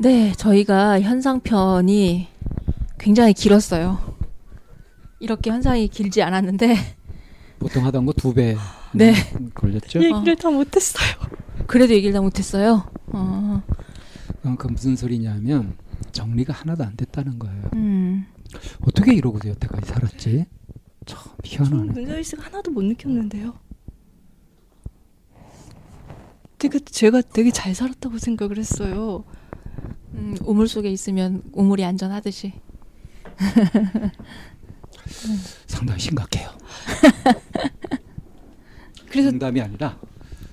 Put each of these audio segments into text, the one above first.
네, 저희가 현상편이 굉장히 길었어요. 이렇게 현상이 길지 않았는데 보통 하던 거 두 배 네. 걸렸죠? 얘기를 다 못했어요. 그래도 얘기를 다 못했어요. 어, 그러니까 무슨 소리냐면 정리가 하나도 안 됐다는 거예요. 음, 어떻게 이러고 여태까지 살았지? 참 희한하네. 문자일 씨가 하나도 못 느꼈는데요. 되게 제가 되게 잘 살았다고 생각을 했어요. 음, 우물 속에 있으면 우물이 안전하듯이. 상당히 심각해요. 그래서 농담이 아니라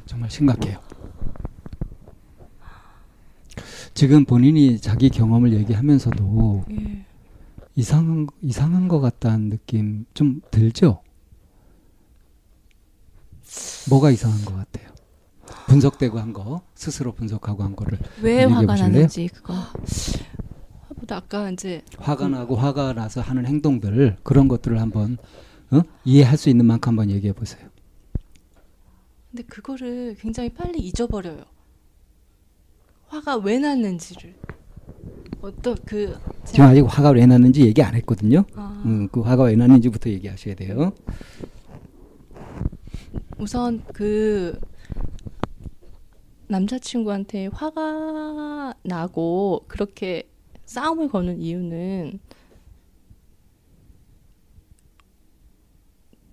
정말 심각해요. 지금 본인이 자기 경험을 얘기하면서도 예, 이상한 이상한 것 같다는 느낌 좀 들죠? 뭐가 이상한 것 같아요? 분석되고 한 거, 스스로 분석하고 한 거를 왜 화가? 나는지 그거. 보다 아까 이제 화가 나고 화가 나서 하는 행동들 그런 것들을 한번 어? 이해할 수 있는 만큼 한번 얘기해 보세요. 근데 그거를 굉장히 빨리 잊어버려요. 화가 왜 났는지를 어떤 그 지금 아직 화가 왜 났는지 얘기 안 했거든요. 아, 음, 그 화가 왜 났는지부터 얘기하셔야 돼요. 우선 그 남자친구한테 화가 나고 그렇게 싸움을 거는 이유는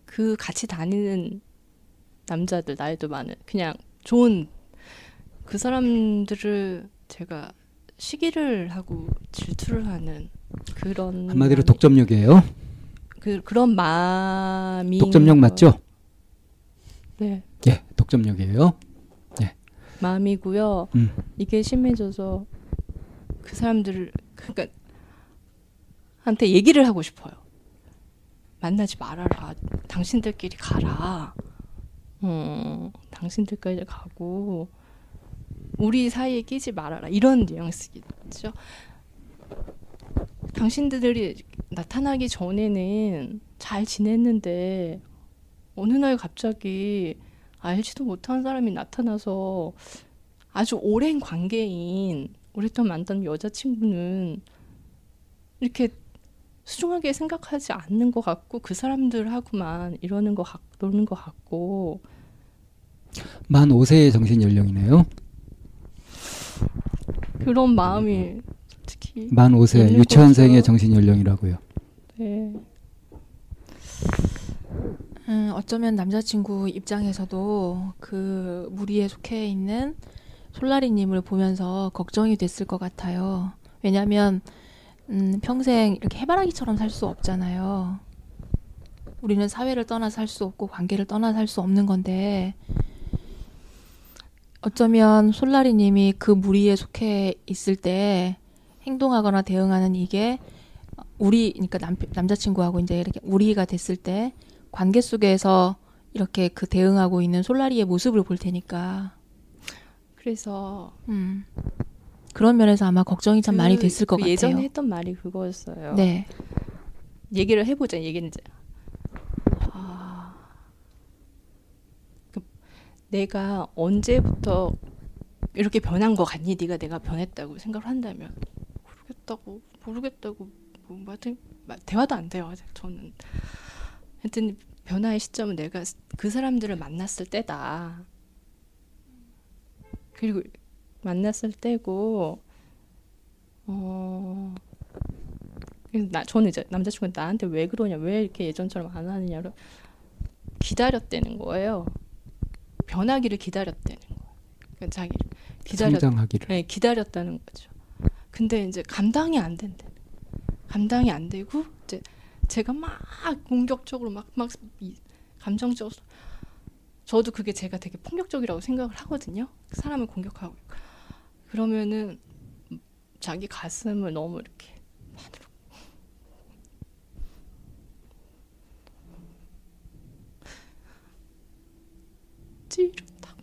그 같이 다니는 남자들 나이도 많은 그냥 좋은 그 사람들을 제가 시기를 하고 질투를 하는 그런 한마디로 독점력이에요. 그 그런 마음이 독점력 맞죠? 네 예, 독점력이에요. 마음이고요. 음. 이게 심해져서 그 사람들을 그러니까 한테 얘기를 하고 싶어요. 만나지 말아라. 당신들끼리 가라. 어, 당신들까지 가고 우리 사이에 끼지 말아라. 이런 뉘앙스겠죠. 당신들이 나타나기 전에는 잘 지냈는데 어느 날 갑자기 알지도 못한 사람이 나타나서 아주 오랜 관계인 오랫동안 만난 여자친구는 이렇게 수중하게 생각하지 않는 것 같고 그 사람들하고만 이러는 것 같, 노는 것 같고 만 5세의 정신 연령이네요. 그런 마음이 특히 만 5세 있는 유치원생의. 정신 연령이라고요. 네. 음, 어쩌면 남자친구 입장에서도 그 무리에 속해 있는 솔라리님을 보면서 걱정이 됐을 것 같아요. 왜냐하면 음, 평생 이렇게 해바라기처럼 살 수 없잖아요. 우리는 사회를 떠나 살 수 없고 관계를 떠나 살 수 없는 건데 어쩌면 솔라리님이 그 무리에 속해 있을 때 행동하거나 대응하는 이게 우리 그러니까 남, 남자친구하고 이제 이렇게 우리가 됐을 때 관계 속에서 이렇게 그 대응하고 있는 솔라리의 모습을 볼 테니까 그래서 음. 그런 면에서 아마 걱정이 참 많이 그- 됐을 것 그 같아요. 예전에 했던 말이 그거였어요. 네. 얘기를 해보자. 얘기는 이제 아, 그 내가 언제부터 이렇게 변한 거 같니? 네가 내가 변했다고 생각을 한다면 모르겠다고 모르겠다고 뭐 하여튼 마- 대화도 안 돼요. 아직 저는 하여튼 변화의 시점은 내가 그 사람들을 만났을 때다. 그리고 만났을 때고 어. 나 저는 이제 남자친구가 나한테 왜 그러냐 왜 이렇게 예전처럼 안 하느냐를 기다렸다는 거예요. 변하기를 기다렸다는 거예요. 그러니까 자기 기다렸 성장하기를. 네, 기다렸다는 거죠. 근데 이제 감당이 안 된대. 감당이 안 되고 이제 제가 막 공격적으로 막막 감정적으로 저도 그게 제가 되게 폭력적이라고 생각을 하거든요. 사람을 공격하고 그러면은 자기 가슴을 너무 이렇게 찌른다고.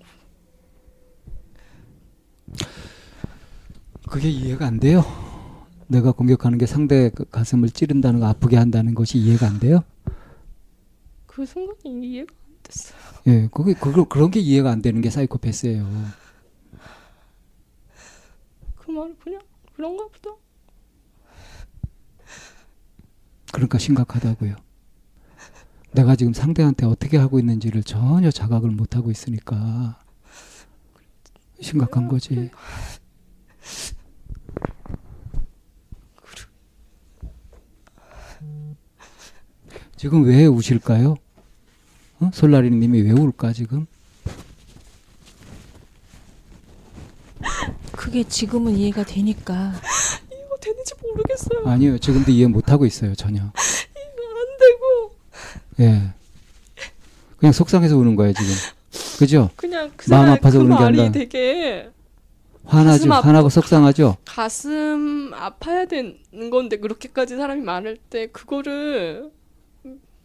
그게 이해가 안 돼요. 내가 공격하는 게 상대 그 가슴을 찌른다는 거 아프게 한다는 것이 이해가 안 돼요. 그 순간이 이해가 안 됐어요. 예, 그게 그 그런 게 이해가 안 되는 게 사이코패스예요. 그 말은 그냥 그런가 보다. 그러니까 심각하다고요. 내가 지금 상대한테 어떻게 하고 있는지를 전혀 자각을 못 하고 있으니까 심각한 거지. 지금 왜 우실까요? 어? 솔라리님이 왜 울까 지금? 그게 지금은 이해가 되니까 이거 되는지 모르겠어요. 아니요, 지금도 이해 못 하고 있어요 전혀. 안 되고 예, 그냥 속상해서 우는 거예요 지금. 그죠? 그냥 그 마음 사람 아파서 그 우는 게 아니라 되게 화나죠, 아파. 화나고 속상하죠. 가슴 아파야 되는 건데 그렇게까지 사람이 많을 때 그거를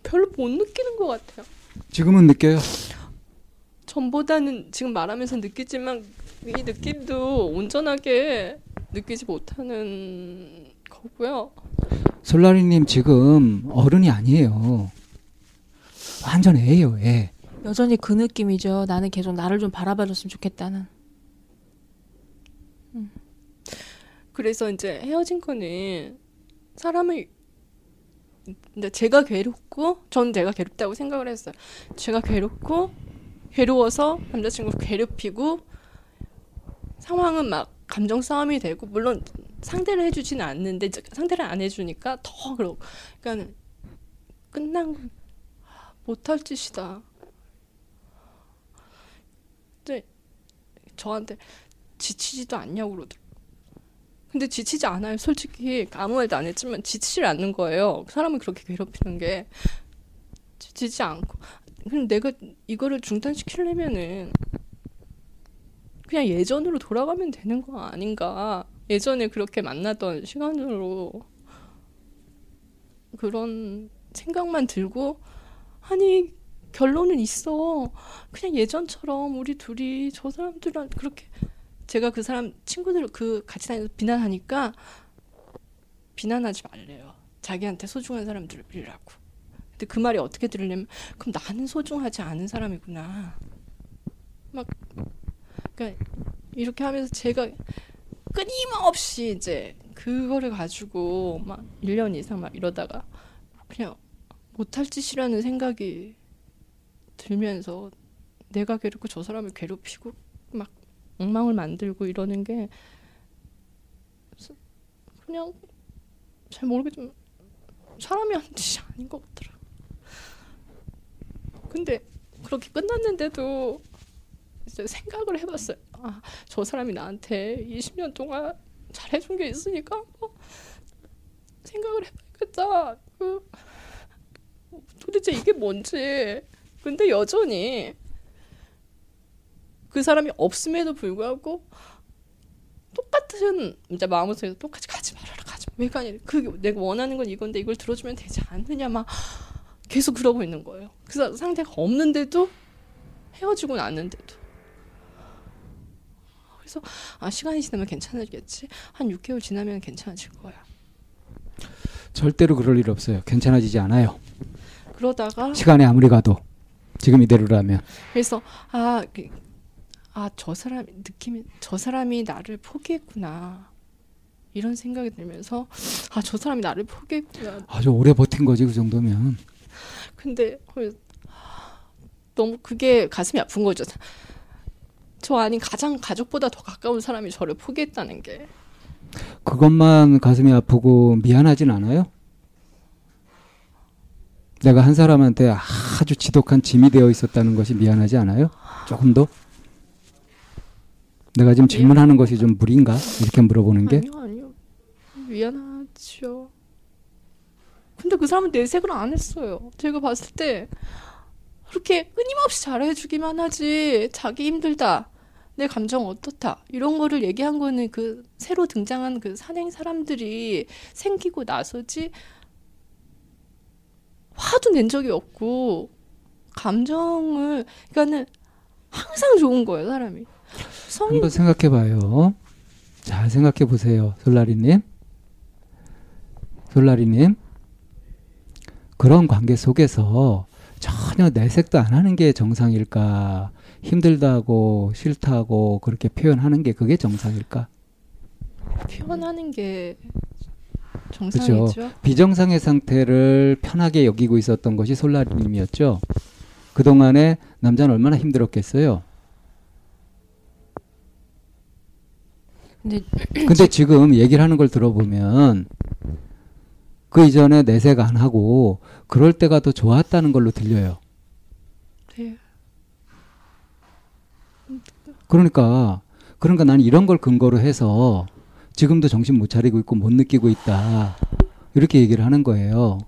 별로 못 느끼는 것 같아요. 지금은 느껴요. 전보다는 지금 말하면서 느끼지만 이 느낌도 온전하게 느끼지 못하는 거고요. 솔라리님 지금 어른이 아니에요. 완전 애예요, 애. 여전히 그 느낌이죠. 나는 계속 나를 좀 바라봐줬으면 좋겠다는. 그래서 이제 헤어진 거는 사람을 근데 제가 괴롭고 전 제가 괴롭다고 생각을 했어요. 제가 괴롭고 괴로워서 남자친구 괴롭히고 상황은 막 감정 싸움이 되고 물론 상대를 해주지는 않는데 상대를 안 해주니까 더 그러고 그러니까 끝난 건 못할 짓이다. 근데 저한테 지치지도 않냐고 그러더라고요. 근데 지치지 않아요. 솔직히 아무 말도 안 했지만 지치질 않는 거예요. 사람을 그렇게 괴롭히는 게 지치지 않고. 그럼 내가 이거를 중단시키려면은 그냥 예전으로 돌아가면 되는 거 아닌가. 예전에 그렇게 만나던 시간으로 그런 생각만 들고 아니 결론은 있어. 그냥 예전처럼 우리 둘이 저 사람들랑 그렇게 제가 그 사람 친구들 그 같이 다니면서 비난하니까 비난하지 말래요. 자기한테 소중한 사람들이라고. 근데 그 말이 어떻게 들으려면 그럼 나는 소중하지 않은 사람이구나. 막 그러니까 이렇게 하면서 제가 끊임없이 이제 그거를 가지고 막 1년 이상 막 이러다가 그냥 못할 짓이라는 생각이 들면서 내가 괴롭고 저 사람을 괴롭히고 막 엉망을 만들고 이러는 게 그냥 잘 모르겠지만 사람이 하는 짓이 아닌 것 같더라. 근데 그렇게 끝났는데도 생각을 해봤어요. 아, 저 사람이 나한테 20년 동안 잘해준 게 있으니까 뭐 생각을 해봐야겠다. 그 도대체 이게 뭔지. 근데 여전히 그 사람이 없음에도 불구하고 똑같은 이제 마음속에서 똑같이 가지 말아라 가지 마. 왜 가냐 그 내가 원하는 건 이건데 이걸 들어주면 되지 않느냐 막 계속 그러고 있는 거예요 그래서 상대가 없는데도 헤어지고 났는데도 그래서 아 시간이 지나면 괜찮아지겠지 한 6개월 지나면 괜찮아질 거야 절대로 그럴 일 없어요. 괜찮아지지 않아요. 그러다가 시간이 아무리 가도 지금 이대로라면 그래서 아, 아, 저 사람 느낌이 저 사람이 나를 포기했구나. 이런 생각이 들면서 아, 저 사람이 나를 포기했구나. 아주 오래 버틴 거지 그 정도면. 근데 너무 그게 가슴이 아픈 거죠. 저 아닌 가장 가족보다 더 가까운 사람이 저를 포기했다는 게 그것만 가슴이 아프고 미안하진 않아요? 내가 한 사람한테 아주 지독한 짐이 되어 있었다는 것이 미안하지 않아요? 조금 더? 내가 지금 질문하는 것이 좀 무리인가? 이렇게 물어보는 게? 아니요 아니요 미안하죠. 근데 그 사람은 내색을 안 했어요. 제가 봤을 때 그렇게 끊임없이 잘해주기만 하지 자기 힘들다 내 감정 어떻다 이런 거를 얘기한 거는 그 새로 등장한 그 산행 사람들이 생기고 나서지 화도 낸 적이 없고 감정을 그러니까는 항상 좋은 거예요 사람이 성인 한번 생각해 봐요. 잘 생각해 보세요. 솔라리님. 솔라리님. 그런 관계 속에서 전혀 내색도 안 하는 게 정상일까? 힘들다고 싫다고 그렇게 표현하는 게 그게 정상일까? 표현하는 게 정상이죠. 비정상의 상태를 편하게 여기고 있었던 것이 솔라리님이었죠. 그동안에 남자는 얼마나 힘들었겠어요. 근데 근데 지금 얘기를 하는 걸 들어보면 그 이전에 내색 안 하고 그럴 때가 더 좋았다는 걸로 들려요. 네. 그러니까 그러니까 나는 이런 걸 근거로 해서 지금도 정신 못 차리고 있고 못 느끼고 있다. 이렇게 얘기를 하는 거예요.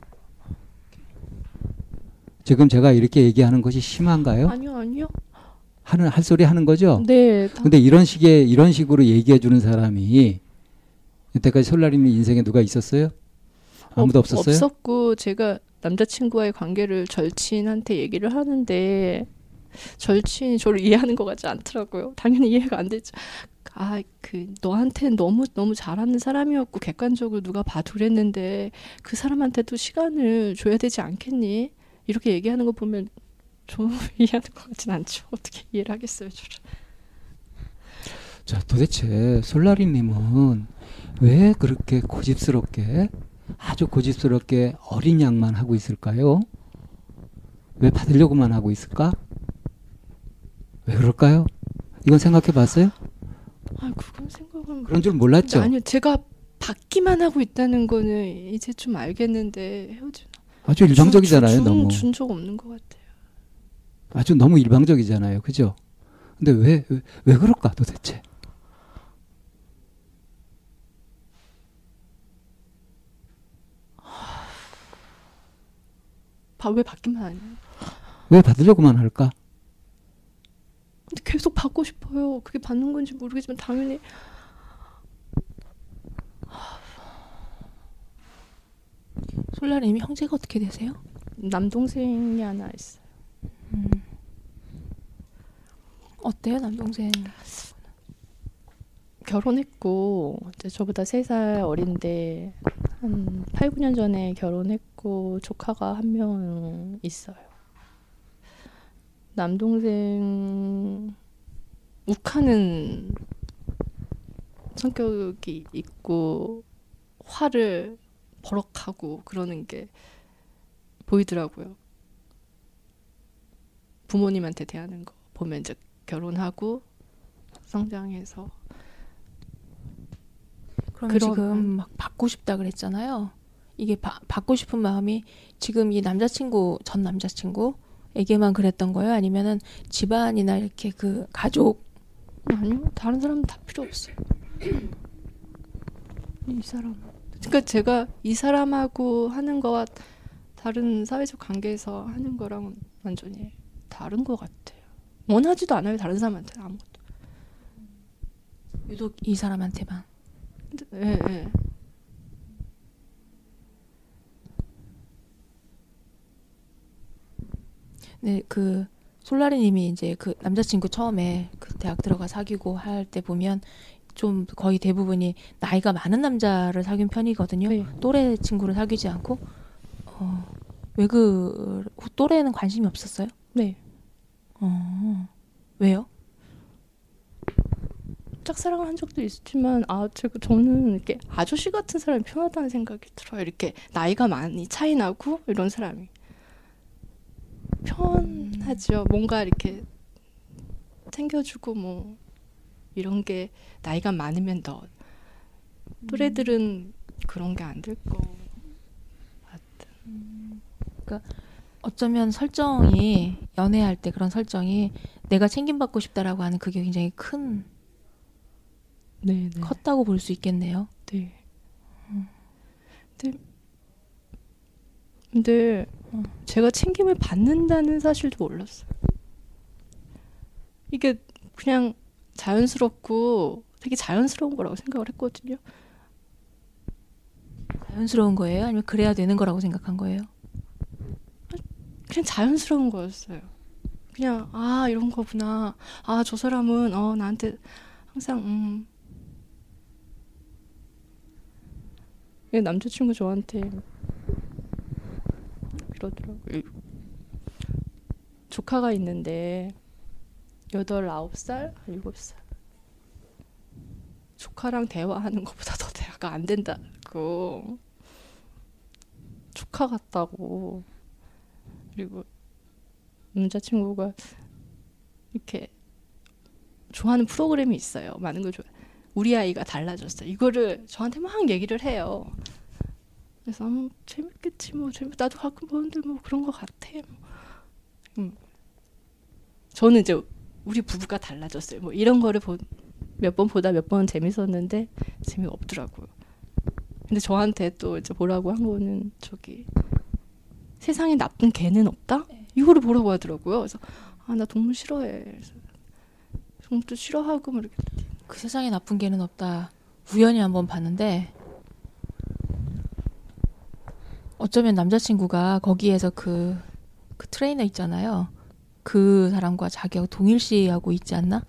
지금 제가 이렇게 얘기하는 것이 심한가요? 아니요, 아니요. 하는 할 소리 하는 거죠? 네. 다- 근데 이런 식의 이런 식으로 얘기해 주는 사람이 이때까지 솔라리님 인생에 누가 있었어요? 아무도 없- 없었어요? 없었고 제가 남자친구와의 관계를 절친한테 얘기를 하는데 절친이 저를 이해하는 것 같지 않더라고요. 당연히 이해가 안 되죠. 아, 그 너한테는 너무 너무 잘하는 사람이었고 객관적으로 누가 봐도 그랬는데 그 사람한테도 시간을 줘야 되지 않겠니? 이렇게 얘기하는 거 보면 좀 이해하는 것 같진 않죠. 어떻게 이해를 하겠어요, 저를. 자, 도대체 솔라리님은 왜 그렇게 고집스럽게 아주 고집스럽게 어린 양만 하고 있을까요? 왜 받으려고만 하고 있을까? 왜 그럴까요? 이건 생각해 봤어요? 아, 그건 생각은 그런 줄 몰랐죠? 아니요, 제가 받기만 하고 있다는 거는 이제 좀 알겠는데 헤어진 아주 일방적이잖아요, 너무. 준적 없는 것 같아요. 아주 너무 일방적이잖아요. 그죠? 근데 왜, 왜, 왜 그럴까 도대체? 바, 왜 받기만 하냐? 왜 받으려고만 할까? 근데 계속 받고 싶어요. 그게 받는 건지 모르겠지만 당연히 솔라님이 형제가 어떻게 되세요? 남동생이 하나 있어요. 어때요 남동생? 결혼했고 이제 저보다 세 살 어린데 한 8, 9년 전에 결혼했고 조카가 한 명 있어요. 남동생 욱하는 성격이 있고 화를 버럭하고 그러는 게 보이더라고요. 부모님한테 대하는 거 보면 이제 결혼하고 성장해서 그런- 지금 막 받고 싶다 그랬잖아요. 이게 바, 받고 싶은 마음이 지금 이 남자친구 전 남자친구에게만 그랬던 거예요? 아니면은 집안이나 이렇게 그 가족 아니요 다른 사람은 다 필요 없어요. 이 사람. 그러니까 제가 이 사람하고 하는 거와 다른 사회적 관계에서 하는 거랑은 완전히 다른 것 같아요. 원하지도 않아요 다른 사람한테 아무것도. 유독 이 사람한테만 예, 예. 네, 그 솔라리님이 이제 그 남자친구 처음에 그 대학 들어가 사귀고 할 때 보면 좀 거의 대부분이 나이가 많은 남자를 사귄 편이거든요. 네. 또래 친구를 사귀지 않고 어, 왜 그 또래는 관심이 없었어요? 네. 어, 왜요? 짝사랑을 한 적도 있지만 아 제가 저는 이렇게 아저씨 같은 사람이 편하다는 생각이 들어요. 이렇게 나이가 많이 차이 나고 이런 사람이 편하죠. 뭔가 이렇게 챙겨주고 뭐 이런 게 나이가 많으면 더 또래들은 그런 게 안 될 거. 어쩌면 설정이 연애할 때 그런 설정이 내가 챙김받고 싶다라고 하는 그게 굉장히 큰 네, 네. 컸다고 볼 수 있겠네요. 네. 근데, 근데 음. 제가 챙김을 받는다는 사실도 몰랐어요. 이게 그냥 자연스럽고 되게 자연스러운 거라고 생각을 했거든요. 자연스러운 거예요? 아니면 그래야 되는 거라고 생각한 거예요? 그냥 자연스러운 거였어요. 그냥 아 이런 거구나. 아 저 사람은 어 나한테 항상 음 예, 남자친구 저한테 이러더라고요. 조카가 있는데 여덟 아홉 살 일곱 살 조카랑 대화하는 것보다 더 대화가 안 된다고 조카 같다고 그리고 남자친구가 이렇게 좋아하는 프로그램이 있어요. 많은 걸 좋아. 우리 아이가 달라졌어. 이거를 저한테 막 얘기를 해요. 그래서 음, 재밌겠지 뭐 재밌. 나도 가끔 보는데 뭐 그런 것 같아. 뭐. 음. 저는 이제 우리 부부가 달라졌어요. 뭐 이런 거를 몇 번 보다 몇 번 재밌었는데 재미가 없더라고요. 근데 저한테 또 이제 보라고 한 거는 저기 세상에 나쁜 개는 없다? 이거를 보라고 하더라고요. 그래서 아 나 동물 싫어해. 동물도 싫어하고 뭐 이렇게 그 세상에 나쁜 개는 없다. 우연히 한번 봤는데 어쩌면 남자친구가 거기에서 그, 그 트레이너 있잖아요. 그 사람과 자기하고 동일시하고 있지 않나?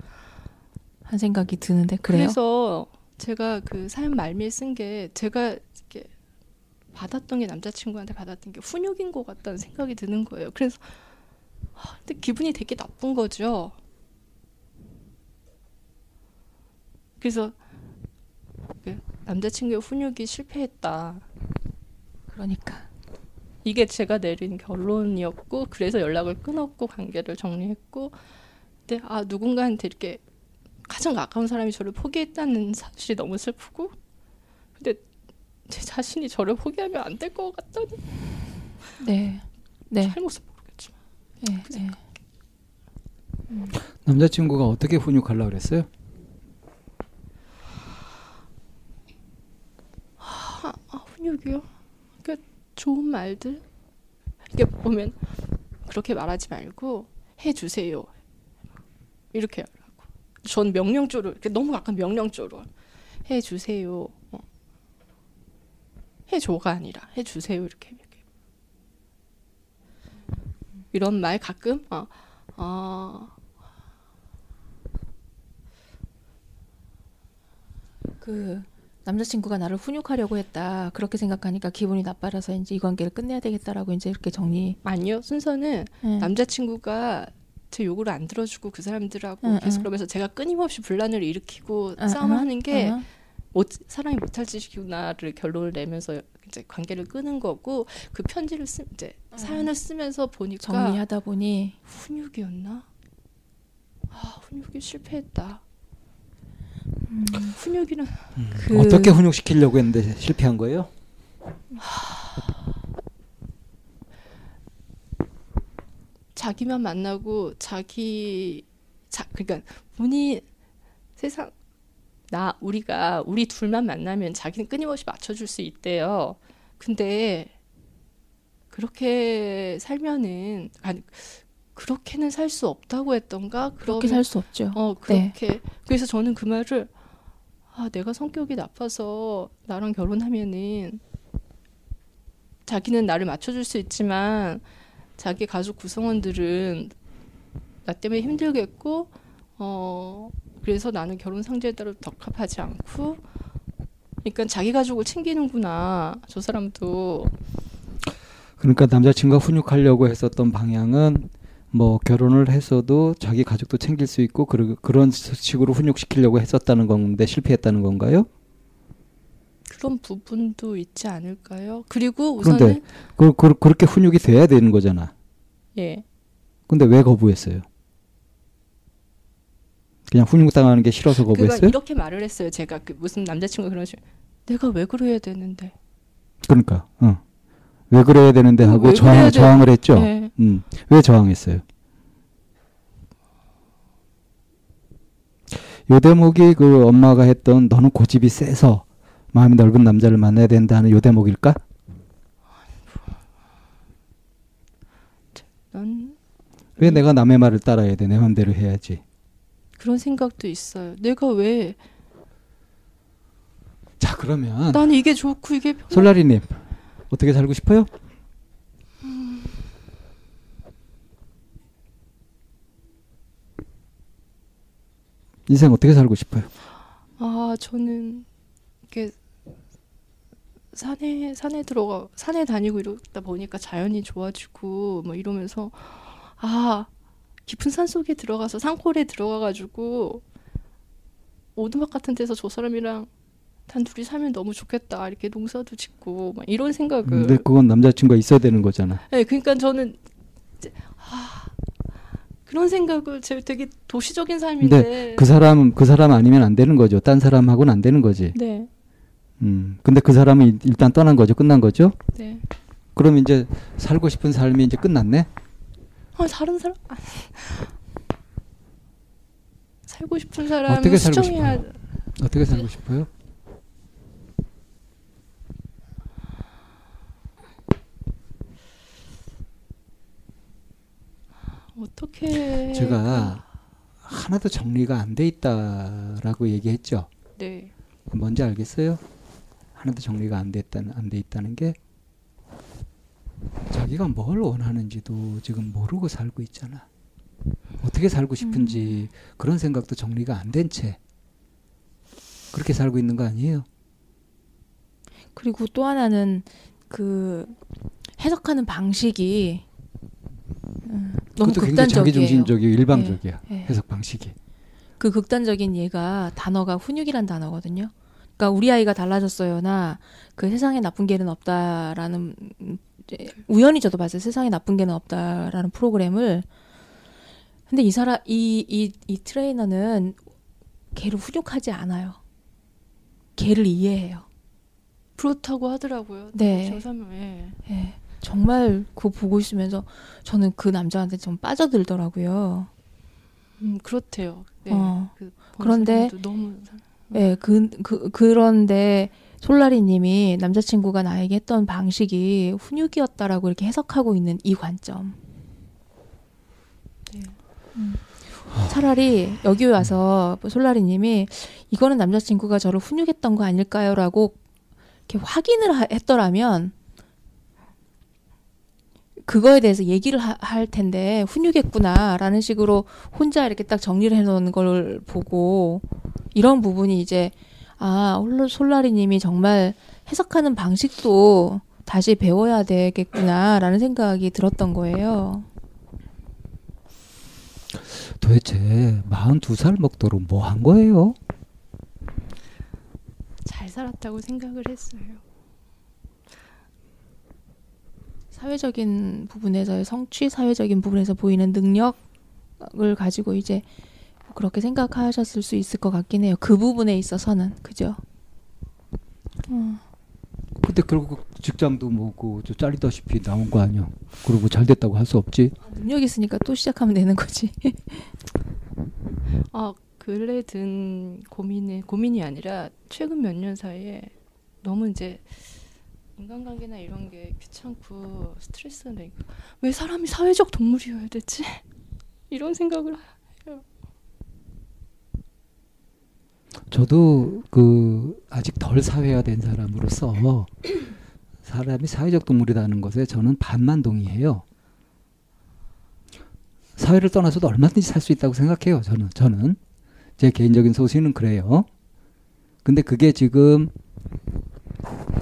한 생각이 드는데 그래요? 그래서 제가 그 사연 말미에 쓴 게 제가 이렇게 받았던 게 남자친구한테 받았던 게 훈육인 것 같다는 생각이 드는 거예요. 그래서 아, 근데 기분이 되게 나쁜 거죠. 그래서 그 남자친구의 훈육이 실패했다. 그러니까 이게 제가 내린 결론이었고 그래서 연락을 끊었고 관계를 정리했고 근데 아 누군가한테 이렇게 가장 가까운 사람이 저를 포기했다는 사실이 너무 슬프고 근데 제 자신이 저를 포기하면 안 될 것 같다는 네, 네, 잘못은 모르겠지만 네, 네. 남자친구가 어떻게 훈육하려고 그랬어요? 아, 아 훈육이요? 그러니까 좋은 말들 이게 보면 그렇게 말하지 말고 해주세요 이렇게 하라고 전 명령조로 너무 약간 명령조로 해주세요 어. 해줘가 아니라 해주세요 이렇게. 이런 말 가끔 아, 아그 남자친구가 나를 훈육하려고 했다. 그렇게 생각하니까 기분이 나빠져서 이제 이 관계를 끝내야 되겠다라고 이제 이렇게 정리. 아니요 순서는 네. 남자친구가 제 요구를 안 들어주고 그 사람들하고 응, 계속 응. 그러면서 제가 끊임없이 분란을 일으키고 응, 싸움을 응, 하는 게 응. 못, 사람이 못할 짓이구나를 결론을 내면서 이제 관계를 끄는 거고 그 편지를 쓰 이제 응. 사연을 쓰면서 보니까 정리하다 보니 훈육이었나? 아 훈육이 실패했다. 음, 훈육이는 그 어떻게 훈육시키려고 했는데 실패한 거예요? 자기만 만나고 자기 자 그러니까 본인 세상 나 우리가 우리 둘만 만나면 자기는 끊임없이 맞춰줄 수 있대요. 근데 그렇게 살면은 아니 그렇게는 살 수 없다고 했던가 그렇게 살 수 없죠. 어 네. 그렇게 그래서 저는 그 말을 아 내가 성격이 나빠서 나랑 결혼하면은 자기는 나를 맞춰줄 수 있지만 자기 가족 구성원들은 나 때문에 힘들겠고 어 그래서 나는 결혼 상대에 따라 적합하지 않고 그러니까 자기 가족을 챙기는구나 저 사람도 그러니까 남자친구가 훈육하려고 했었던 방향은 뭐 결혼을 했어도 자기 가족도 챙길 수 있고 그러, 그런 식으로 훈육시키려고 했었다는 건데 실패했다는 건가요? 그런 부분도 있지 않을까요? 그리고 우선은 그런데 그, 그, 그렇게 훈육이 돼야 되는 거잖아. 예 근데 왜 거부했어요? 그냥 훈육당하는 게 싫어서 거부했어요? 이렇게 말을 했어요. 제가 그 무슨 남자친구 그런 식으로 내가 왜 그래야 되는데. 그러니까 어. 왜 그래야 되는데 하고 왜 저항? 저항을 했죠. 네. 음. 왜 저항했어요? 요 대목이 그 엄마가 했던 너는 고집이 세서 마음이 넓은 남자를 만나야 된다는 요 대목일까? 난왜 내가 남의 말을 따라야 돼? 내 맘대로 해야지. 그런 생각도 있어요. 내가 왜 자 그러면 나는 이게 좋고 이게 편해. 솔라리님 어떻게 살고 싶어요? 인생 어떻게 살고 싶어요? 아 저는 이렇게 산에 산에 들어가 산에 다니고 이러다 보니까 자연이 좋아지고 뭐 이러면서 아 깊은 산 속에 들어가서 산골에 들어가가지고 오두막 같은 데서 저 사람이랑 단 둘이 살면 너무 좋겠다 이렇게 농사도 짓고 막 이런 생각을 근데 그건 남자친구가 있어야 되는 거잖아. 네, 그러니까 저는 이제 아, 그런 생각을 제 되게 도시적인 삶인데 그 사람 그 사람 아니면 안 되는 거죠. 딴 사람하고는 안 되는 거지. 네, 음. 근데 그 사람은 일- 일단 떠난 거죠. 끝난 거죠. 네. 그럼 이제 살고 싶은 삶이 이제 끝났네. 아, 다른 사람 아, 살고 싶은 사람은 어떻게 살고 수정해야 어떻게 살고 싶어요? 어떻게 제가 하나도 정리가 안 돼 있다라고 얘기했죠. 네 뭔지 알겠어요? 하나도 정리가 안 됐다는 안 돼 있다는 게 자기가 뭘 원하는지도 지금 모르고 살고 있잖아. 어떻게 살고 싶은지 그런 생각도 정리가 안 된 채 그렇게 살고 있는 거 아니에요? 그리고 또 하나는 그 해석하는 방식이 음, 너무 그것도 굉장히 극단적이에요. 자기중심적이고 일방적이야 예. 해석 방식이. 그 극단적인 얘가 단어가 훈육이란 단어거든요. 그러니까 우리 아이가 달라졌어요나 그 세상에 나쁜 개는 없다라는 음, 우연히 저도 봤어요. 세상에 나쁜 개는 없다라는 프로그램을. 근데 이 사람 이 이 이 트레이너는 개를 훈육하지 않아요. 개를 이해해요. 그렇다고 하더라고요. 네. 저 사람 예. 예. 정말 그거 보고 있으면서 저는 그 남자한테 좀 빠져들더라고요. 음 그렇대요. 네. 어. 그 그런데 너무 예, 그, 그, 그런데 솔라리 님이 남자친구가 나에게 했던 방식이 훈육이었다라고 이렇게 해석하고 있는 이 관점. 네. 음. 차라리 여기 와서 솔라리 님이 이거는 남자친구가 저를 훈육했던 거 아닐까요? 라고 이렇게 확인을 하- 했더라면 그거에 대해서 얘기를 하- 할 텐데 훈육했구나라는 식으로 혼자 이렇게 딱 정리를 해놓은 걸 보고 이런 부분이 이제 아 홀로 솔라리님이 정말 해석하는 방식도 다시 배워야 되겠구나라는 생각이 들었던 거예요. 도대체 42살 먹도록 뭐 한 거예요? 잘 살았다고 생각을 했어요. 사회적인 부분에서의 성취, 사회적인 부분에서 보이는 능력을 가지고 이제 그렇게 생각하셨을 수 있을 것 같긴 해요. 그 부분에 있어서는 그죠? 음. 근데 결국 직장도 뭐고 저 잘리다시피 나온 거 아니야. 그리고 잘 됐다고 할 수 없지. 능력 있으니까 또 시작하면 되는 거지. 아 근래 든 고민이 고민이 아니라 최근 몇 년 사이에 너무 이제 인간관계나 이런 게 귀찮고 스트레스가 내고 왜 사람이 사회적 동물이어야 되지? 이런 생각을 저도 그 아직 덜 사회화된 사람으로서 사람이 사회적 동물이라는 것에 저는 반만 동의해요. 사회를 떠나서도 얼마든지 살 수 있다고 생각해요. 저는 저는 제 개인적인 소신은 그래요. 근데 그게 지금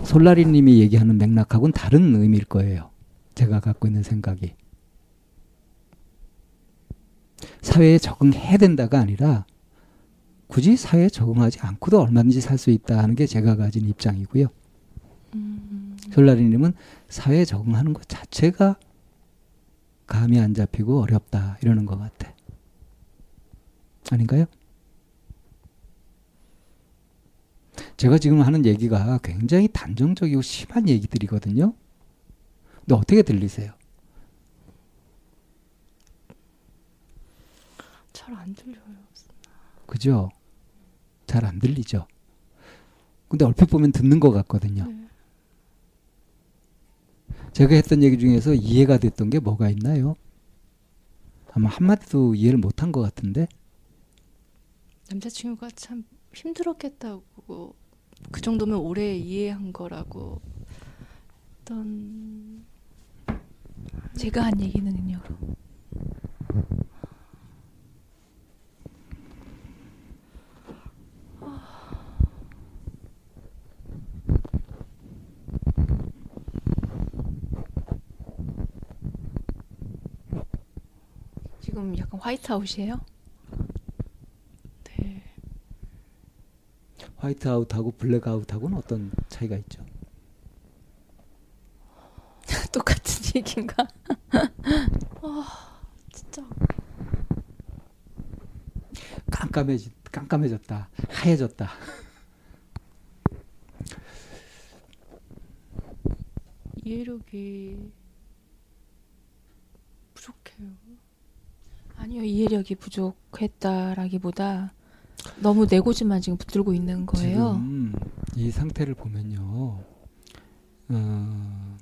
솔라리님이 얘기하는 맥락하고는 다른 의미일 거예요. 제가 갖고 있는 생각이 사회에 적응해야 된다가 아니라 굳이 사회에 적응하지 않고도 얼마든지 살 수 있다 하는 게 제가 가진 입장이고요. 솔라리님은 사회에 적응하는 것 자체가 감이 안 잡히고 어렵다 이러는 것 같아. 아닌가요? 제가 지금 하는 얘기가 굉장히 단정적이고 심한 얘기들이거든요. 근데 어떻게 들리세요? 잘 안 들려요. 그죠? 잘 안 들리죠? 근데 얼핏 보면 듣는 것 같거든요. 네. 제가 했던 얘기 중에서 이해가 됐던 게 뭐가 있나요? 아마 한마디도 이해를 못한 것 같은데? 남자친구가 참 힘들었겠다고 그 정도면 오래 이해한 거라고 어떤 제가 한 얘기는요. 지금 약간 화이트아웃이에요? 네. 화이트아웃하고 블랙아웃하고는 어떤 차이가 있죠? 똑같은 얘기인가? 진짜 깜깜해지, 깜깜해졌다. 하얘졌다. 이해력이 부족해요. 아니요 이해력이 부족했다라기보다 너무 내 고집만 지금 붙들고 있는 거예요. 이 상태를 보면요. 어,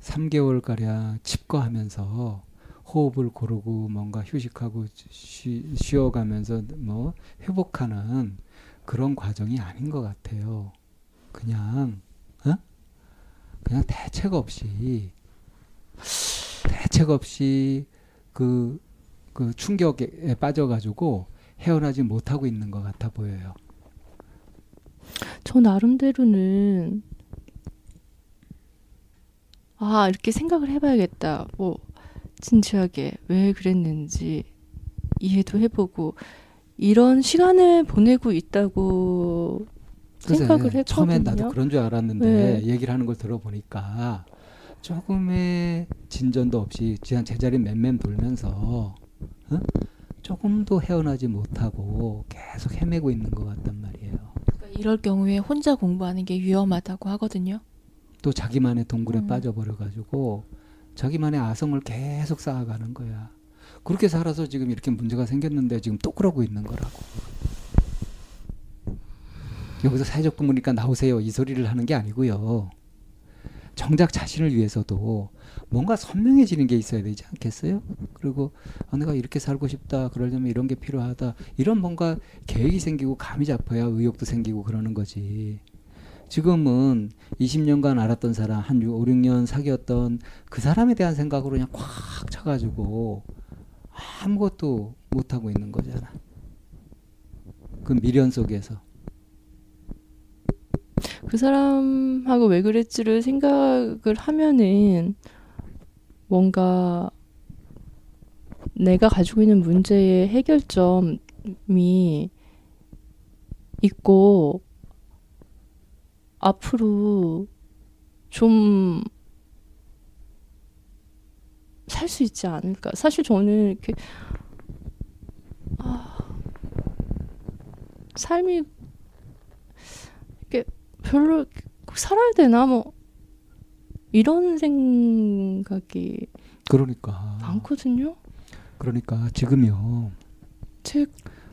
3개월 가량 칩거하면서 호흡을 고르고 뭔가 휴식하고 쉬, 쉬어가면서 뭐 회복하는 그런 과정이 아닌 것 같아요. 그냥 어? 그냥 대책 없이 대책 없이 그, 그 충격에 빠져가지고 헤어나지 못하고 있는 것 같아 보여요. 저 나름대로는 아 이렇게 생각을 해봐야겠다. 뭐 진지하게 왜 그랬는지 이해도 해보고 이런 시간을 보내고 있다고 생각을 했거든요. 처음엔 나도 그런 줄 알았는데 네. 얘기를 하는 걸 들어보니까 조금의 진전도 없이 그냥 제자리 맴맴 돌면서 어? 조금도 헤어나지 못하고 계속 헤매고 있는 것 같단 말이에요. 그러니까 이럴 경우에 혼자 공부하는 게 위험하다고 하거든요. 또 자기만의 동굴에 음. 빠져버려 가지고 자기만의 아성을 계속 쌓아가는 거야. 그렇게 살아서 지금 이렇게 문제가 생겼는데 지금 또 그러고 있는 거라고. 여기서 사회적 부모니까 나오세요 이 소리를 하는 게 아니고요. 정작 자신을 위해서도 뭔가 선명해지는 게 있어야 되지 않겠어요? 그리고 아, 내가 이렇게 살고 싶다 그러려면 이런 게 필요하다 이런 뭔가 계획이 생기고 감이 잡혀야 의욕도 생기고 그러는 거지. 지금은 20년간 알았던 사람 한 5, 6년 사귀었던 그 사람에 대한 생각으로 그냥 꽉 차가지고 아무것도 못하고 있는 거잖아. 그 미련 속에서. 그 사람하고 왜 그랬지를 생각을 하면은 뭔가 내가 가지고 있는 문제의 해결점이 있고 앞으로 좀 살 수 있지 않을까. 사실 저는 이렇게 아, 삶이 이렇게 별로 꼭 살아야 되나 뭐 이런 생각이 그러니까. 많거든요. 그러니까 지금요. 제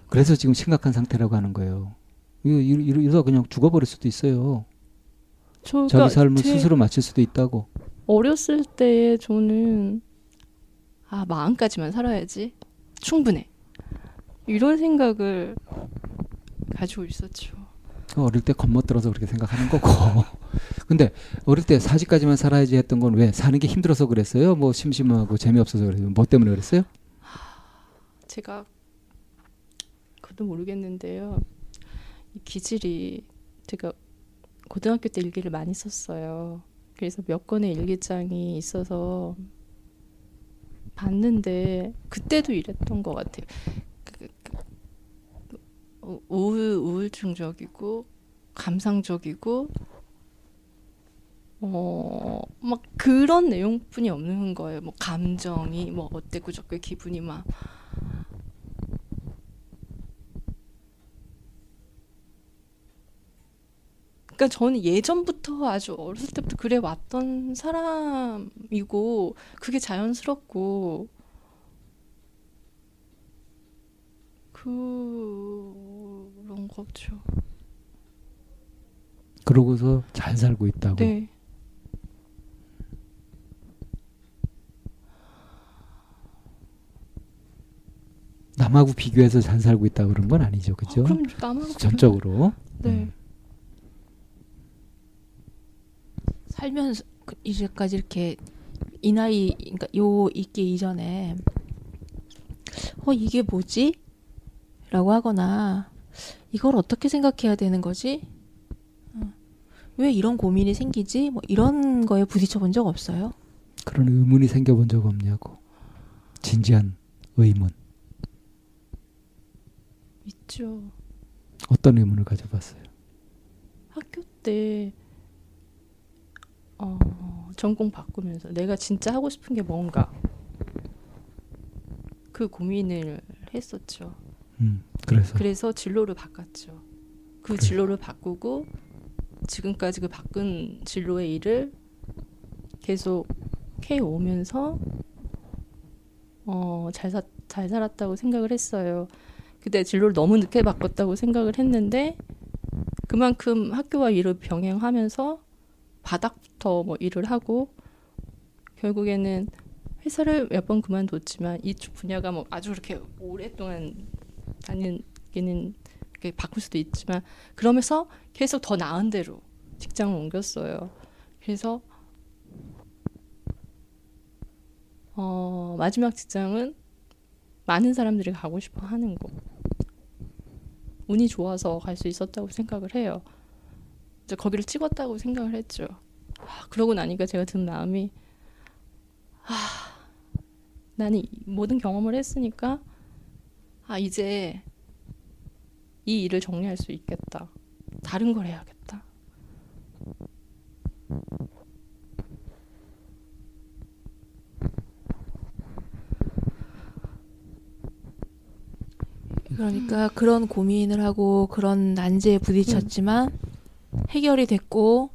그래서 지금 심각한 상태라고 하는 거예요. 이러- 이러- 이러다 그냥 죽어버릴 수도 있어요. 저 자기 삶을 제 스스로 마칠 수도 있다고. 어렸을 때에 저는 아 마음까지만 살아야지 충분해 이런 생각을 가지고 있었죠. 어릴 때 겁먹들어서 그렇게 생각하는 거고. 근데 어릴 때 사지까지만 살아야지 했던 건 왜? 사는 게 힘들어서 그랬어요? 뭐 심심하고 재미없어서 그랬어요? 뭐 때문에 그랬어요? 제가 그것도 모르겠는데요. 이 기질이 제가 고등학교 때 일기를 많이 썼어요. 그래서 몇 권의 일기장이 있어서 봤는데 그때도 이랬던 것 같아요. 그, 그, 그, 우- 우울 우울증적이고 감상적이고 어 막 그런 내용뿐이 없는 거예요. 뭐 감정이 뭐 어땠고 저랬고 기분이 막 그러니까 저는 예전부터 아주 어렸을 때부터 그래 왔던 사람이고 그게 자연스럽고 그런 거죠. 그러고서 잘 살고 있다고. 네. 남하고 비교해서 잘 살고 있다 그런 건 아니죠, 그죠? 아, 그럼 남하고 전적으로. 네. 음. 살면서 그 이제까지 이렇게 이 나이 그러니까 요 있기 이전에 어 이게 뭐지? 라고 하거나 이걸 어떻게 생각해야 되는 거지? 어, 왜 이런 고민이 생기지? 뭐 이런 거에 부딪혀 본 적 없어요? 그런 의문이 생겨 본 적 없냐고. 진지한 의문. 있죠. 어떤 의문을 가져봤어요? 학교 때 어, 전공 바꾸면서 내가 진짜 하고 싶은 게 뭔가 그 고민을 했었죠. 음, 그래서 그래서 진로를 바꿨죠. 그 그래요. 진로를 바꾸고 지금까지 그 바꾼 진로의 일을 계속 해 오면서 어, 잘, 사, 잘 살았다고 생각을 했어요. 그때 진로를 너무 늦게 바꿨다고 생각을 했는데 그만큼 학교와 일을 병행하면서 바닥부터 뭐 일을 하고 결국에는 회사를 몇 번 그만뒀지만 이쪽 분야가 뭐 아주 그렇게 오랫동안 다니기는 바꿀 수도 있지만 그러면서 계속 더 나은 대로 직장을 옮겼어요. 그래서 어, 마지막 직장은 많은 사람들이 가고 싶어 하는 곳. 운이 좋아서 갈 수 있었다고 생각을 해요. 이제 거기를 찍었다고 생각을 했죠. 아, 그러고 나니까 제가 든 마음이 아, 나는 이 모든 경험을 했으니까 아, 이제 이 일을 정리할 수 있겠다. 다른 걸 해야겠다. 그러니까 그런 고민을 하고 그런 난제에 부딪혔지만 해결이 됐고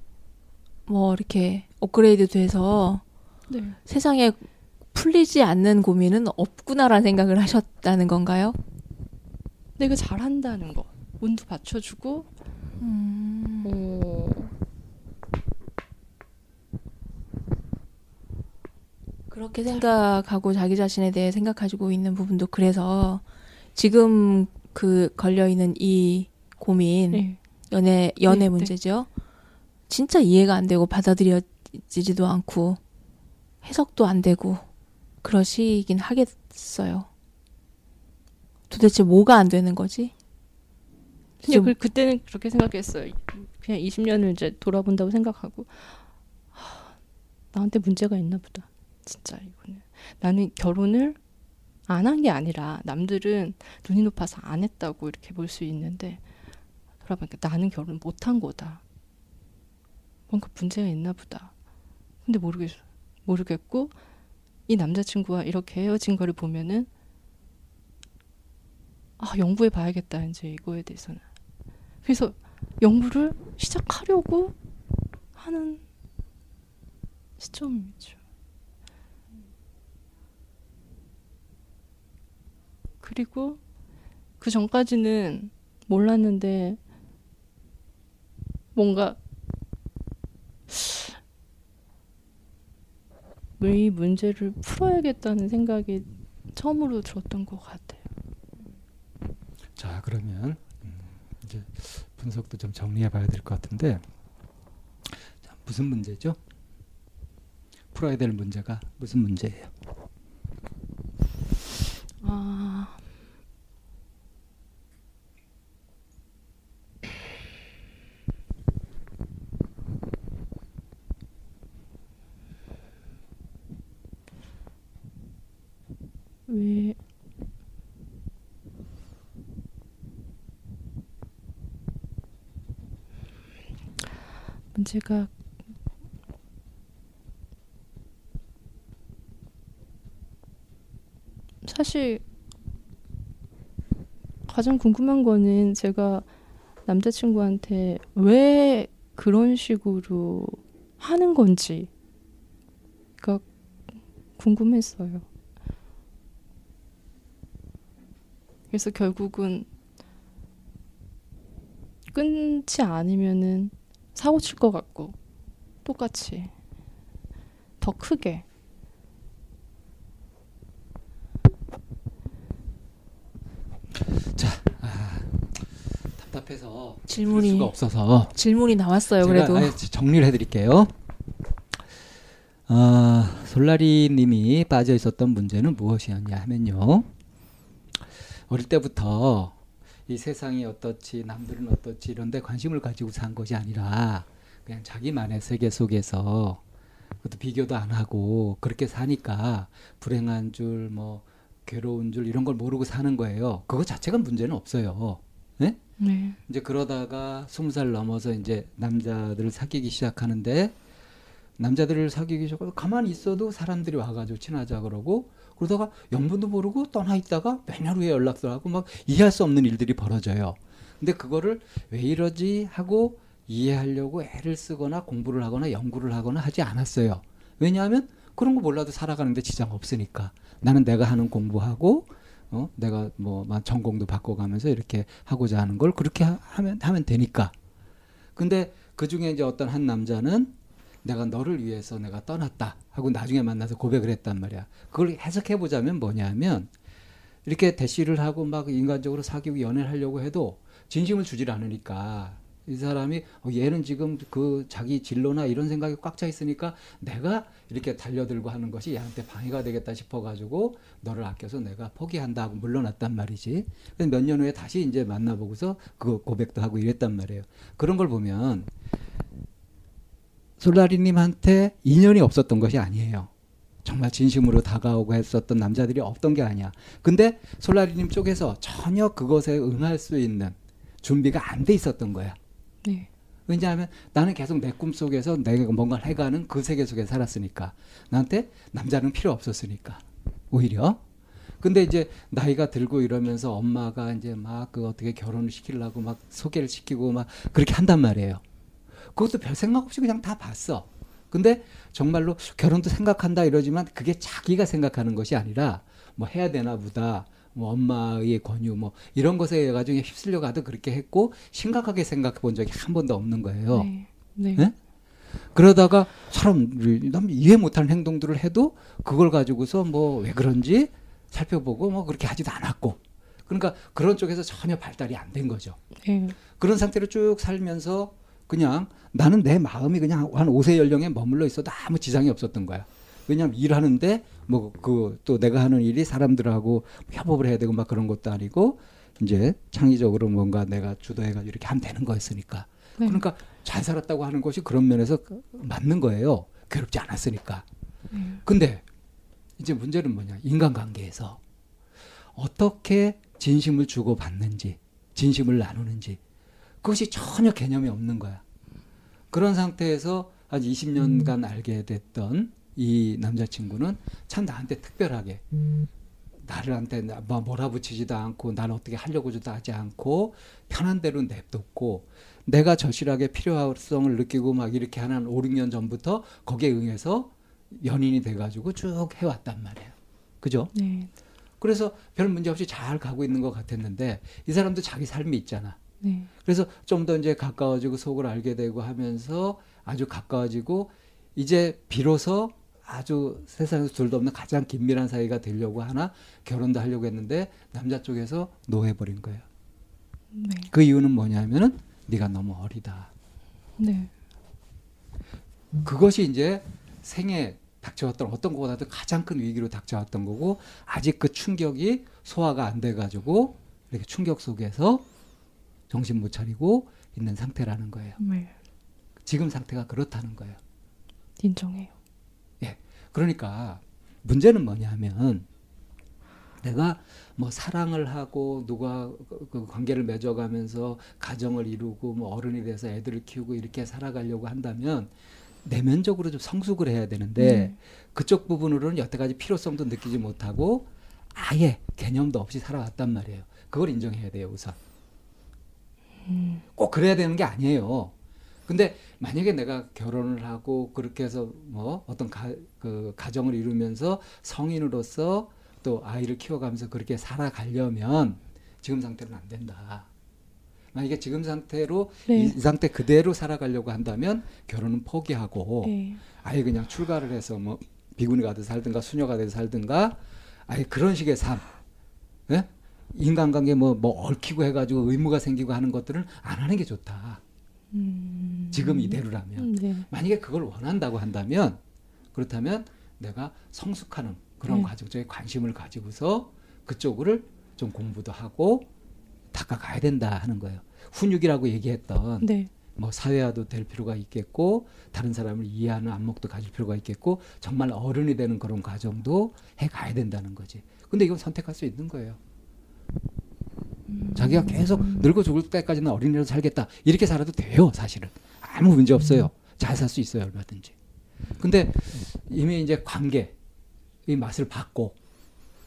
뭐 이렇게 업그레이드 돼서 네. 세상에 풀리지 않는 고민은 없구나라는 생각을 하셨다는 건가요? 내가 잘한다는 거. 운도 받쳐주고 음. 어, 그렇게 생각하고 자기 자신에 대해 생각하고 있는 부분도 그래서 지금 그 걸려 있는 이 고민 네. 연애 연애 네, 네. 문제죠. 진짜 이해가 안 되고 받아들여지지도 않고 해석도 안 되고 그러시긴 하겠어요. 도대체 뭐가 안 되는 거지? 그냥 그, 그때는 그렇게 생각했어요. 그냥 20년을 이제 돌아본다고 생각하고 하, 나한테 문제가 있나 보다. 진짜 이거는 나는 결혼을 안 한 게 아니라 남들은 눈이 높아서 안 했다고 이렇게 볼 수 있는데 돌아보니까 나는 결혼 못 한 거다. 뭔가 문제가 있나 보다. 근데 모르겠어. 모르겠고 이 남자친구와 이렇게 헤어진 거를 보면은 아 연구해 봐야겠다 이제 이거에 대해서는 그래서 연구를 시작하려고 하는 시점이죠. 그리고 그 전까지는 몰랐는데 뭔가 이 문제를 풀어야겠다는 생각이 처음으로 들었던 것 같아요. 자 그러면 음, 이제 분석도 좀 정리해봐야 될 것 같은데 자, 무슨 문제죠? 풀어야 될 문제가 무슨 문제예요? 아, 왜 문제가 사실 가장 궁금한 거는 제가 남자친구한테 왜 그런 식으로 하는 건지 가 궁금했어요. 그래서 결국은 끊지 않으면은 사고 칠 것 같고 똑같이 더 크게 답답해서 질문이- 수가 없어서 질문이 나왔어요. 그래도 정리를 해드릴게요. 아, 솔라리님이 빠져 있었던 문제는 무엇이었냐 하면요. 어릴 때부터 이 세상이 어떻지, 남들은 어떻지 이런데 관심을 가지고 산 것이 아니라 그냥 자기만의 세계 속에서 그것도 비교도 안 하고 그렇게 사니까 불행한 줄, 뭐 괴로운 줄 이런 걸 모르고 사는 거예요. 그거 자체가 문제는 없어요. 네? 네. 이제 그러다가 스무 살 넘어서 이제 남자들을 사귀기 시작하는데 남자들을 사귀기 시작하고 가만히 있어도 사람들이 와가지고 친하자 그러고 그러다가 영분도 모르고 떠나 있다가 몇 년 후에 연락도 하고 막 이해할 수 없는 일들이 벌어져요. 근데 그거를 왜 이러지 하고 이해하려고 애를 쓰거나 공부를 하거나 연구를 하거나 하지 않았어요. 왜냐하면 그런 거 몰라도 살아가는데 지장 없으니까. 나는 내가 하는 공부하고 어 내가 뭐막 전공도 바꿔가면서 이렇게 하고자 하는 걸 그렇게 하- 하면 하면 되니까. 근데 그 중에 이제 어떤 한 남자는 내가 너를 위해서 내가 떠났다 하고 나중에 만나서 고백을 했단 말이야. 그걸 해석해 보자면 뭐냐면 이렇게 대시를 하고 막 인간적으로 사귀고 연애를 하려고 해도 진심을 주질 않으니까 이 사람이 어, 얘는 지금 그 자기 진로나 이런 생각이 꽉 차 있으니까 내가 이렇게 달려들고 하는 것이 얘한테 방해가 되겠다 싶어가지고 너를 아껴서 내가 포기한다 하고 물러났단 말이지. 그래서 몇 년 후에 다시 이제 만나보고서 그 고백도 하고 이랬단 말이에요. 그런 걸 보면 솔라리님한테 인연이 없었던 것이 아니에요. 정말 진심으로 다가오고 했었던 남자들이 없던 게 아니야. 근데 솔라리님 쪽에서 전혀 그것에 응할 수 있는 준비가 안 돼 있었던 거야. 네. 왜냐하면 나는 계속 내 꿈 속에서 내가 뭔가를 해가는 그 세계 속에 살았으니까. 나한테 남자는 필요 없었으니까. 오히려. 근데 이제 나이가 들고 이러면서 엄마가 이제 막 그 어떻게 결혼을 시키려고 막 소개를 시키고 막 그렇게 한단 말이에요. 그것도 별 생각 없이 그냥 다 봤어. 근데 정말로 결혼도 생각한다 이러지만 그게 자기가 생각하는 것이 아니라 뭐 해야 되나 보다. 뭐 엄마의 권유 뭐 이런 것에 가지고 휩쓸려 가도 그렇게 했고 심각하게 생각해 본 적이 한 번도 없는 거예요. 네. 네. 네? 그러다가 사람들이 남 이해 못하는 행동들을 해도 그걸 가지고서 뭐 왜 그런지 살펴보고 뭐 그렇게 하지도 않았고 그러니까 그런 쪽에서 전혀 발달이 안 된 거죠. 네. 그런 상태로 쭉 살면서 그냥 나는 내 마음이 그냥 한 5세 연령에 머물러 있어도 아무 지장이 없었던 거야. 왜냐하면 일하는데 뭐 그 또 내가 하는 일이 사람들하고 협업을 해야 되고 막 그런 것도 아니고 이제 창의적으로 뭔가 내가 주도해가지고 이렇게 하면 되는 거였으니까. 네. 그러니까 잘 살았다고 하는 것이 그런 면에서 맞는 거예요. 괴롭지 않았으니까. 네. 근데 이제 문제는 뭐냐? 인간관계에서 어떻게 진심을 주고 받는지, 진심을 나누는지 그것이 전혀 개념이 없는 거야. 그런 상태에서 한 20년간 알게 됐던 이 남자친구는 참 나한테 특별하게 나를 한테 나- 뭐 몰아붙이지도 않고 나를 어떻게 하려고도 하지 않고 편한 대로 냅뒀고 내가 절실하게 필요성을 느끼고 막 이렇게 하는 5, 6년 전부터 거기에 응해서 연인이 돼가지고 쭉 해왔단 말이에요. 그죠? 네. 그래서 별 문제 없이 잘 가고 있는 것 같았는데 이 사람도 자기 삶이 있잖아. 네. 그래서 좀 더 이제 가까워지고 속을 알게 되고 하면서 아주 가까워지고 이제 비로소 아주 세상에서 둘도 없는 가장 긴밀한 사이가 되려고 하나 결혼도 하려고 했는데 남자 쪽에서 노해버린 거예요. 네. 그 이유는 뭐냐면은 네가 너무 어리다. 네. 그것이 이제 생에 닥쳐왔던 어떤 것보다도 가장 큰 위기로 닥쳐왔던 거고 아직 그 충격이 소화가 안 돼가지고 이렇게 충격 속에서 정신 못 차리고 있는 상태라는 거예요. 네. 지금 상태가 그렇다는 거예요. 인정해요. 그러니까 문제는 뭐냐면 내가 뭐 사랑을 하고 누가 그- 그 관계를 맺어가면서 가정을 이루고 뭐 어른이 돼서 애들을 키우고 이렇게 살아가려고 한다면 내면적으로 좀 성숙을 해야 되는데 음. 그쪽 부분으로는 여태까지 필요성도 느끼지 못하고 아예 개념도 없이 살아왔단 말이에요. 그걸 인정해야 돼요, 우선. 음. 꼭 그래야 되는 게 아니에요. 근데 만약에 내가 결혼을 하고 그렇게 해서 뭐 어떤 가, 그 가정을 이루면서 성인으로서 또 아이를 키워가면서 그렇게 살아가려면 지금 상태는 안 된다. 만약에 지금 상태로 네. 이, 이 상태 그대로 살아가려고 한다면 결혼은 포기하고 네. 아예 그냥 출가를 해서 뭐 비구니가 돼서 살든가 수녀가 돼서 살든가 아예 그런 식의 삶. 예? 인간관계 뭐, 뭐 얽히고 해가지고 의무가 생기고 하는 것들은 안 하는 게 좋다. 음. 지금 이대로라면. 음, 네. 만약에 그걸 원한다고 한다면 그렇다면 내가 성숙하는 그런 네. 과정적인 관심을 가지고서 그쪽을 좀 공부도 하고 닦아가야 된다 하는 거예요. 훈육이라고 얘기했던 네. 뭐 사회화도 될 필요가 있겠고 다른 사람을 이해하는 안목도 가질 필요가 있겠고 정말 어른이 되는 그런 과정도 해 가야 된다는 거지. 근데 이건 선택할 수 있는 거예요. 자기가 계속 늙어 죽을 때까지는 어린이로 살겠다. 이렇게 살아도 돼요 사실은. 아무 문제 없어요. 잘 살 수 있어요 얼마든지. 근데 이미 이제 관계 이 맛을 봤고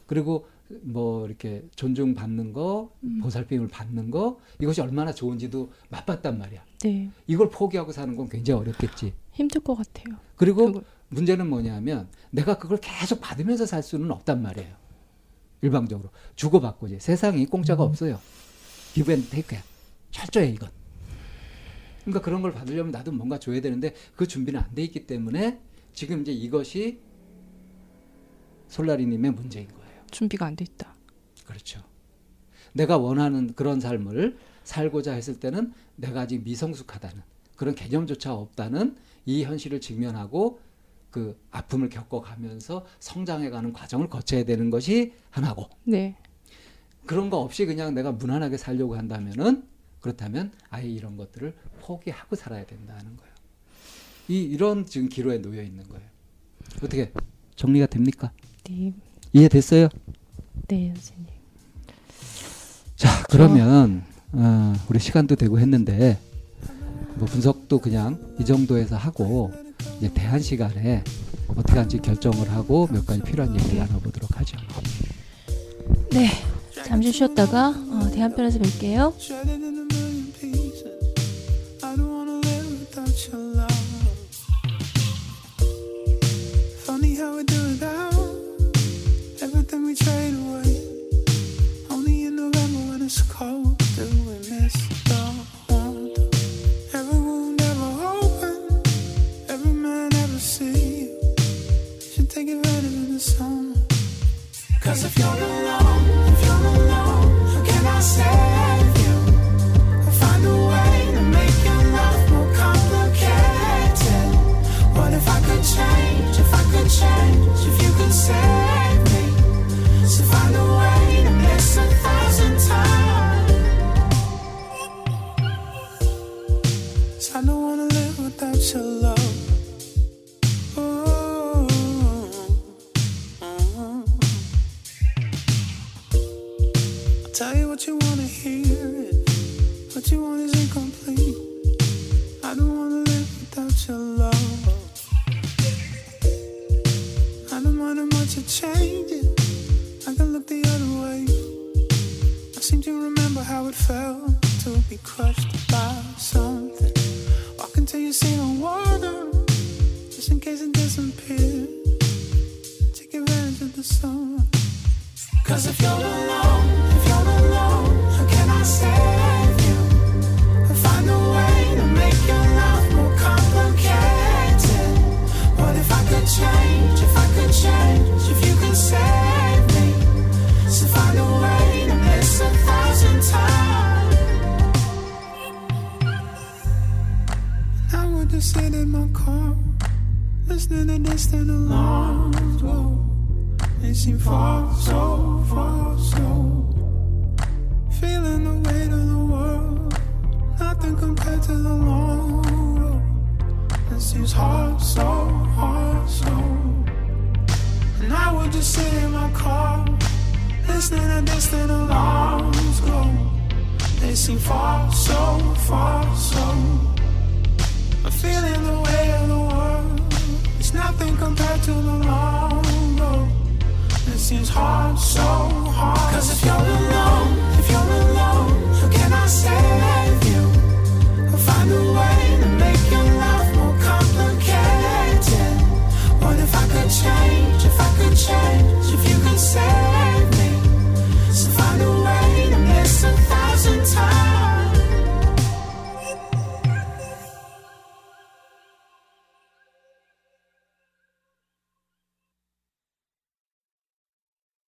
그리고 뭐 이렇게 존중받는 거 보살핌을 받는 거 이것이 얼마나 좋은지도 맛봤단 말이야. 네. 이걸 포기하고 사는 건 굉장히 어렵겠지. 힘들 것 같아요. 그리고 그거- 문제는 뭐냐면 내가 그걸 계속 받으면서 살 수는 없단 말이에요. 일방적으로 주고받고지 세상이 공짜가 없어요. give and take야. 철저해 이건. 그러니까 그런 걸 받으려면 나도 뭔가 줘야 되는데 그 준비는 안 돼 있기 때문에 지금 이제 이것이 솔나리님의 문제인 거예요. 준비가 안 돼 있다. 그렇죠. 내가 원하는 그런 삶을 살고자 했을 때는 내가 아직 미성숙하다는 그런 개념조차 없다는 이 현실을 직면하고 그 아픔을 겪어가면서 성장해가는 과정을 거쳐야 되는 것이 하나고 네. 그런 거 없이 그냥 내가 무난하게 살려고 한다면은 그렇다면 아예 이런 것들을 포기하고 살아야 된다는 거예요. 이 이런 지금 기로에 놓여 있는 거예요. 어떻게 정리가 됩니까? 네. 이해됐어요? 네, 선생님. 자 그러면 어, 우리 시간도 되고 했는데 뭐 분석도 그냥 이 정도에서 하고 이제 대한 시간에 어떻게 하는지 결정을 하고 몇 가지 필요한 얘기를 나눠보도록 하죠. 네. 잠시 쉬었다가 어, 대한편에서 뵐게요.